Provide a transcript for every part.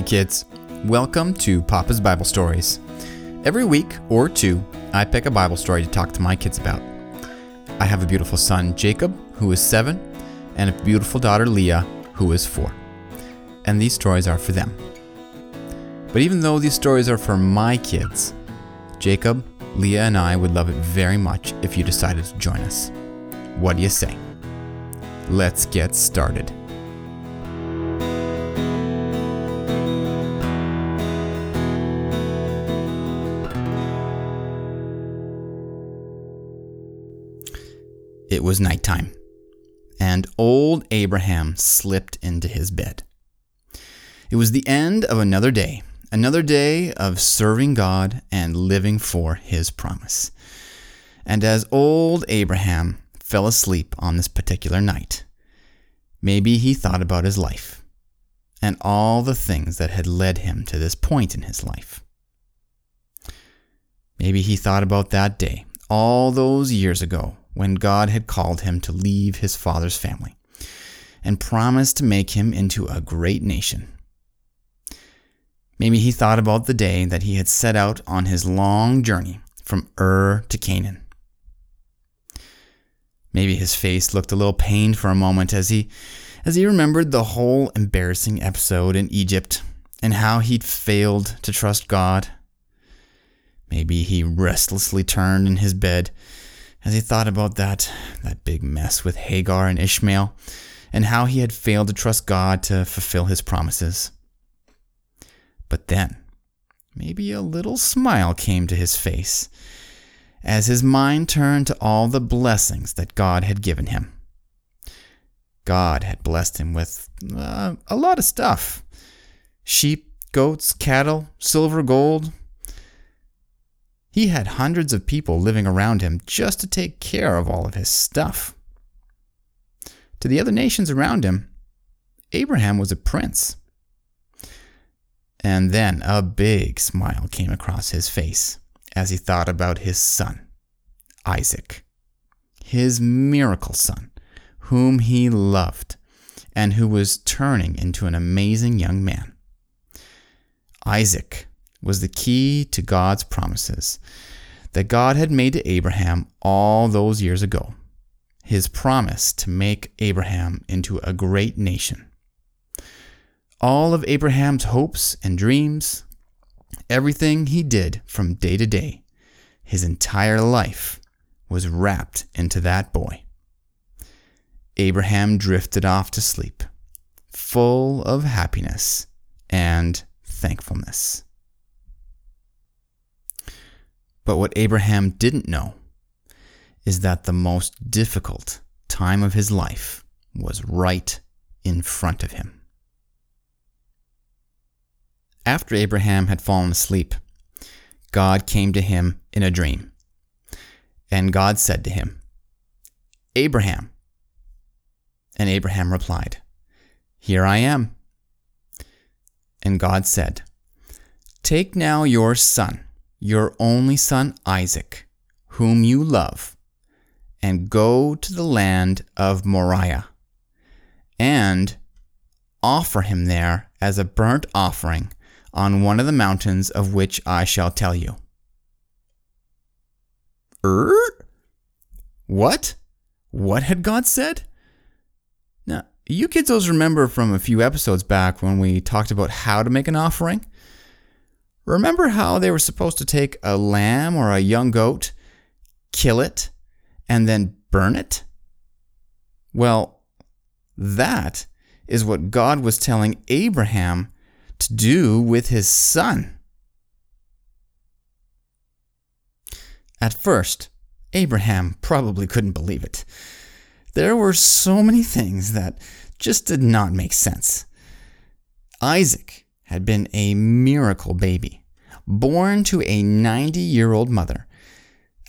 Hey kids, welcome to Papa's Bible Stories. Every week or two, I pick a Bible story to talk to my kids about. I have a beautiful son, Jacob, who is seven, and a beautiful daughter, Leah, who is four. And these stories are for them. But even though these stories are for my kids, Jacob, Leah, and I would love it very much if you decided to join us. What do you say? Let's get started. It was nighttime, and old Abraham slipped into his bed. It was the end of another day, another day of serving God and living for his promise. And as old Abraham fell asleep on this particular night, maybe he thought about his life and all the things that had led him to this point in his life. Maybe he thought about that day, all those years ago, when God had called him to leave his father's family and promised to make him into a great nation. Maybe he thought about the day that he had set out on his long journey from Ur to Canaan. Maybe his face looked a little pained for a moment as he as he remembered the whole embarrassing episode in Egypt and how he'd failed to trust God. Maybe he restlessly turned in his bed as he thought about that, that big mess with Hagar and Ishmael, and how he had failed to trust God to fulfill his promises. But then, maybe a little smile came to his face as his mind turned to all the blessings that God had given him. God had blessed him with uh, a lot of stuff sheep, goats, cattle, silver, gold, he had hundreds of people living around him just to take care of all of his stuff. To the other nations around him, Abraham was a prince. And then a big smile came across his face as he thought about his son, Isaac, his miracle son, whom he loved and who was turning into an amazing young man. Isaac was the key to God's promises that God had made to Abraham all those years ago. His promise to make Abraham into a great nation. All of Abraham's hopes and dreams, everything he did from day to day, his entire life was wrapped into that boy. Abraham drifted off to sleep, full of happiness and thankfulness. But what Abraham didn't know is that the most difficult time of his life was right in front of him. After Abraham had fallen asleep, God came to him in a dream. And God said to him, Abraham. And Abraham replied, Here I am. And God said, Take now your son your only son Isaac, whom you love, and go to the land of Moriah, and offer him there as a burnt offering on one of the mountains of which I shall tell you. Er? What? What had God said? Now, you kids always remember from a few episodes back when we talked about how to make an offering? Remember how they were supposed to take a lamb or a young goat, kill it, and then burn it? Well, that is what God was telling Abraham to do with his son. At first, Abraham probably couldn't believe it. There were so many things that just did not make sense. Isaac had been a miracle baby, born to a 90 year old mother.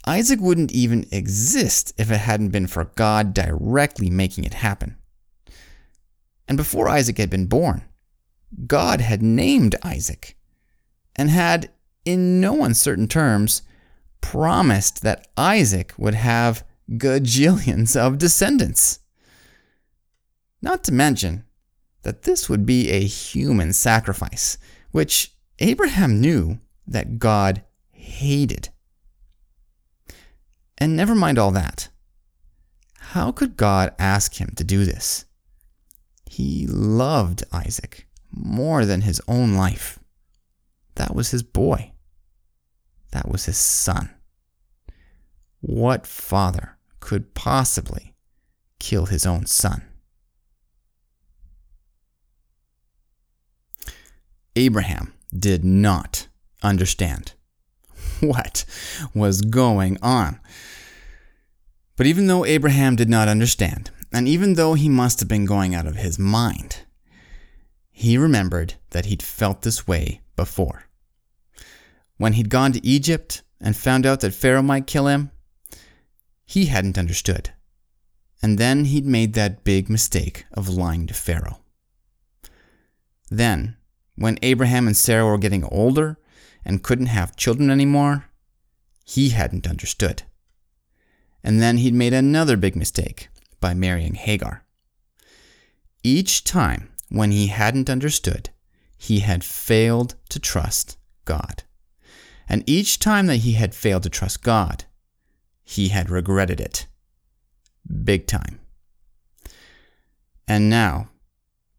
Isaac wouldn't even exist if it hadn't been for God directly making it happen. And before Isaac had been born, God had named Isaac and had, in no uncertain terms, promised that Isaac would have gajillions of descendants. Not to mention that this would be a human sacrifice, which Abraham knew that God hated. And never mind all that. How could God ask him to do this? He loved Isaac more than his own life. That was his boy. That was his son. What father could possibly kill his own son? Abraham did not understand what was going on. But even though Abraham did not understand, and even though he must have been going out of his mind, he remembered that he'd felt this way before. When he'd gone to Egypt and found out that Pharaoh might kill him, he hadn't understood. And then he'd made that big mistake of lying to Pharaoh. Then, when Abraham and Sarah were getting older and couldn't have children anymore, he hadn't understood. And then he'd made another big mistake by marrying Hagar. Each time when he hadn't understood, he had failed to trust God. And each time that he had failed to trust God, he had regretted it. Big time. And now,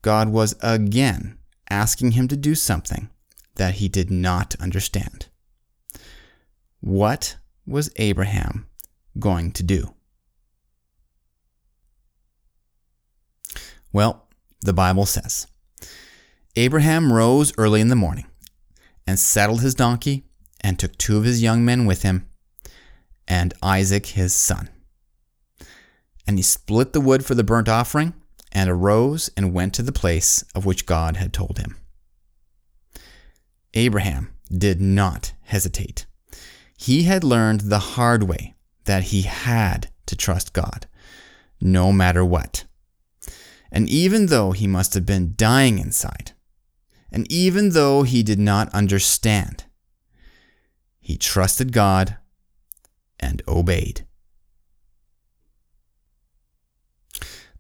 God was again asking him to do something that he did not understand. What was Abraham going to do? Well, the Bible says Abraham rose early in the morning and saddled his donkey and took two of his young men with him and Isaac his son. And he split the wood for the burnt offering and arose and went to the place of which God had told him. Abraham did not hesitate. He had learned the hard way that he had to trust God, no matter what. And even though he must have been dying inside, and even though he did not understand, he trusted God and obeyed.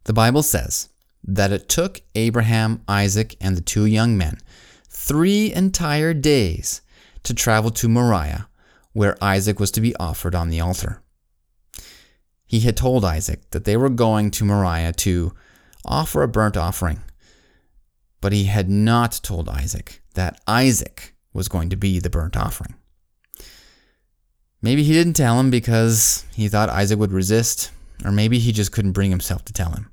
The Bible says that it took Abraham, Isaac, and the two young men three entire days to travel to Moriah, where Isaac was to be offered on the altar. He had told Isaac that they were going to Moriah to offer a burnt offering, but he had not told Isaac that Isaac was going to be the burnt offering. Maybe he didn't tell him because he thought Isaac would resist, or maybe he just couldn't bring himself to tell him.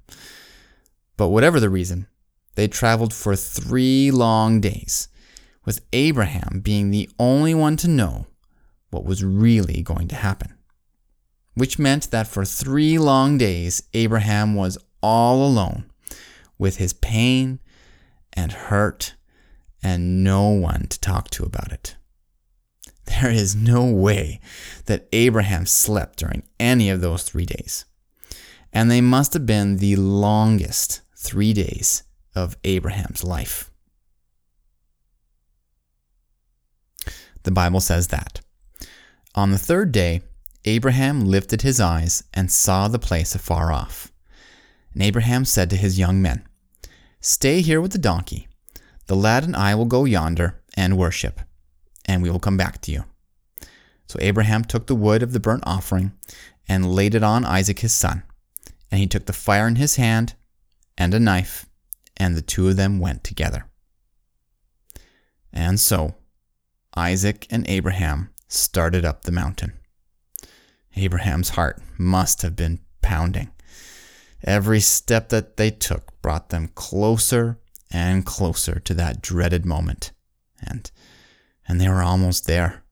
But whatever the reason, they traveled for three long days, with Abraham being the only one to know what was really going to happen. Which meant that for three long days, Abraham was all alone with his pain and hurt and no one to talk to about it. There is no way that Abraham slept during any of those three days. And they must have been the longest three days of Abraham's life. The Bible says that. On the third day, Abraham lifted his eyes and saw the place afar off. And Abraham said to his young men, Stay here with the donkey. The lad and I will go yonder and worship and we will come back to you. So Abraham took the wood of the burnt offering and laid it on Isaac his son. And he took the fire in his hand and a knife, and the two of them went together. And so Isaac and Abraham started up the mountain. Abraham's heart must have been pounding. Every step that they took brought them closer and closer to that dreaded moment. And and they were almost there.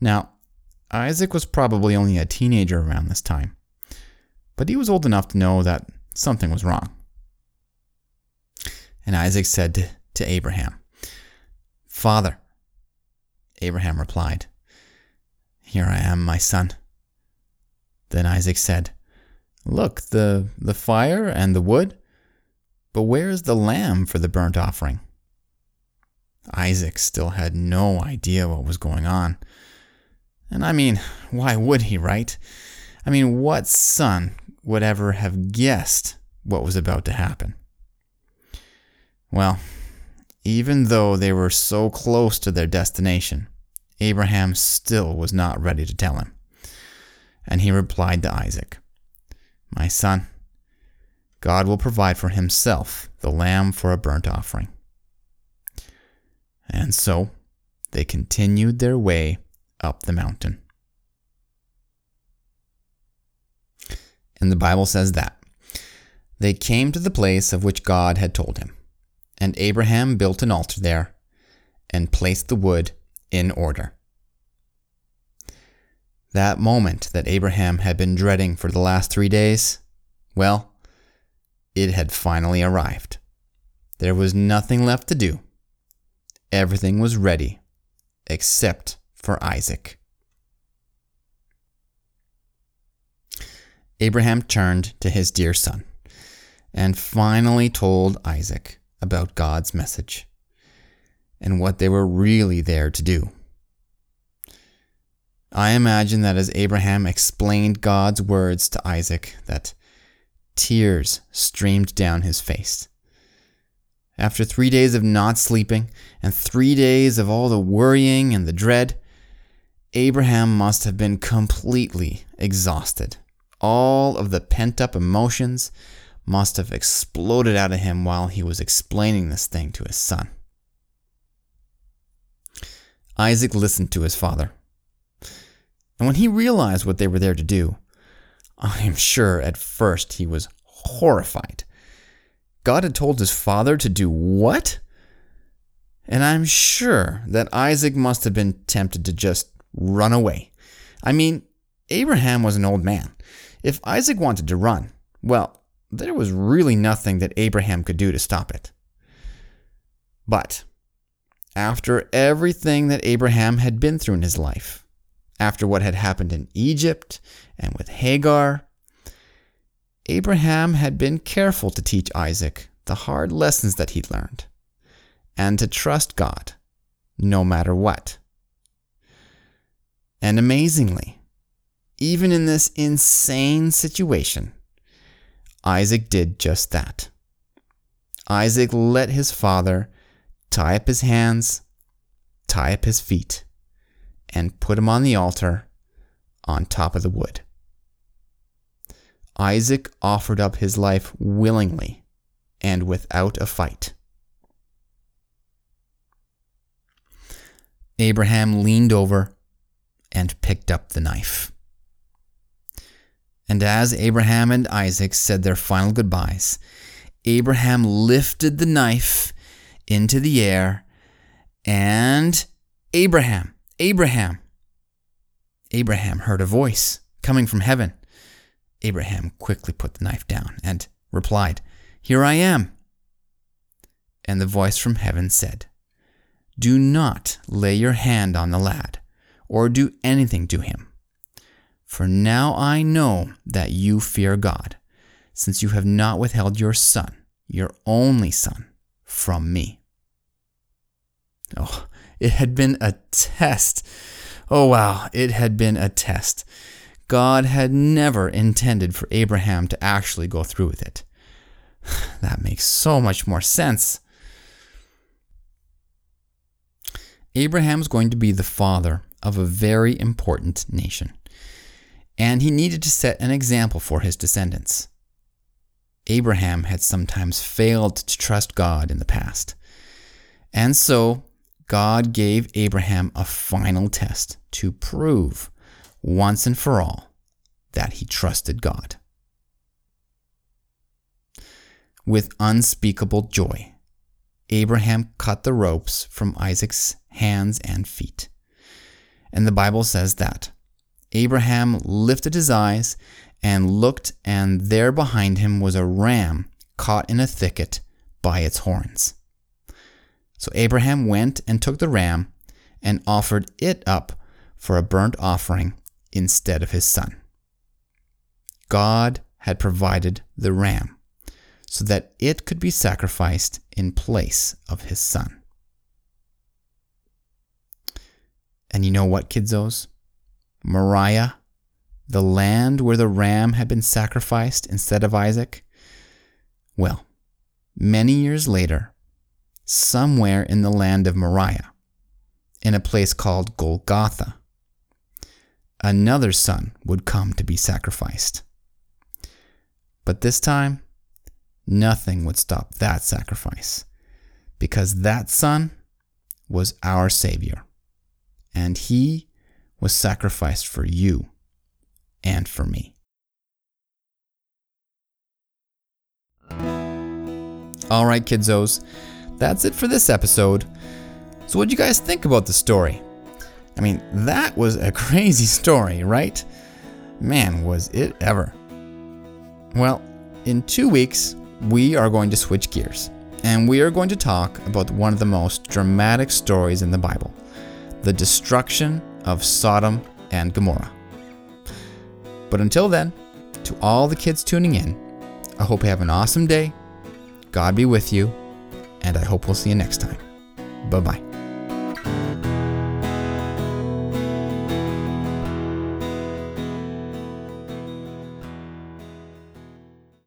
Now, Isaac was probably only a teenager around this time, but he was old enough to know that something was wrong. And Isaac said to, to Abraham, Father. Abraham replied, Here I am, my son. Then Isaac said, Look, the, the fire and the wood, but where is the lamb for the burnt offering? Isaac still had no idea what was going on. And I mean, why would he, right? I mean, what son would ever have guessed what was about to happen. Well, even though they were so close to their destination, Abraham still was not ready to tell him. And he replied to Isaac, My son, God will provide for himself the lamb for a burnt offering. And so they continued their way up the mountain. And the Bible says that they came to the place of which God had told him. And Abraham built an altar there and placed the wood in order. That moment that Abraham had been dreading for the last three days, well, it had finally arrived. There was nothing left to do. Everything was ready, except for Isaac. Abraham turned to his dear son and finally told Isaac about God's message and what they were really there to do. I imagine that as Abraham explained God's words to Isaac that tears streamed down his face. After 3 days of not sleeping and 3 days of all the worrying and the dread, Abraham must have been completely exhausted all of the pent up emotions must have exploded out of him while he was explaining this thing to his son. Isaac listened to his father. And when he realized what they were there to do, I am sure at first he was horrified. God had told his father to do what? And I'm sure that Isaac must have been tempted to just run away. I mean, Abraham was an old man. If Isaac wanted to run, well, there was really nothing that Abraham could do to stop it. But after everything that Abraham had been through in his life, after what had happened in Egypt and with Hagar, Abraham had been careful to teach Isaac the hard lessons that he'd learned and to trust God no matter what. And amazingly, even in this insane situation, Isaac did just that. Isaac let his father tie up his hands, tie up his feet, and put him on the altar on top of the wood. Isaac offered up his life willingly and without a fight. Abraham leaned over and picked up the knife. And as Abraham and Isaac said their final goodbyes, Abraham lifted the knife into the air and Abraham, Abraham. Abraham heard a voice coming from heaven. Abraham quickly put the knife down and replied, Here I am. And the voice from heaven said, Do not lay your hand on the lad, or do anything to him. For now I know that you fear God, since you have not withheld your son, your only son, from me. Oh, it had been a test. Oh, wow, it had been a test. God had never intended for Abraham to actually go through with it. That makes so much more sense. Abraham's going to be the father of a very important nation and he needed to set an example for his descendants. Abraham had sometimes failed to trust God in the past. And so, God gave Abraham a final test to prove once and for all that he trusted God. With unspeakable joy, Abraham cut the ropes from Isaac's hands and feet. And the Bible says that Abraham lifted his eyes and looked, and there behind him was a ram caught in a thicket by its horns. So Abraham went and took the ram and offered it up for a burnt offering instead of his son. God had provided the ram so that it could be sacrificed in place of his son. And you know what, kidzos? Moriah, the land where the ram had been sacrificed instead of Isaac, Well, many years later, somewhere in the land of Moriah, in a place called Golgotha, another son would come to be sacrificed. But this time, nothing would stop that sacrifice because that son was our Savior, and he was sacrificed for you and for me. All right, kidzos, that's it for this episode. So, what do you guys think about the story? I mean, that was a crazy story, right? Man, was it ever. Well, in two weeks, we are going to switch gears and we are going to talk about one of the most dramatic stories in the Bible the destruction of Sodom and Gomorrah. But until then, to all the kids tuning in, I hope you have an awesome day. God be with you, and I hope we'll see you next time. Bye bye.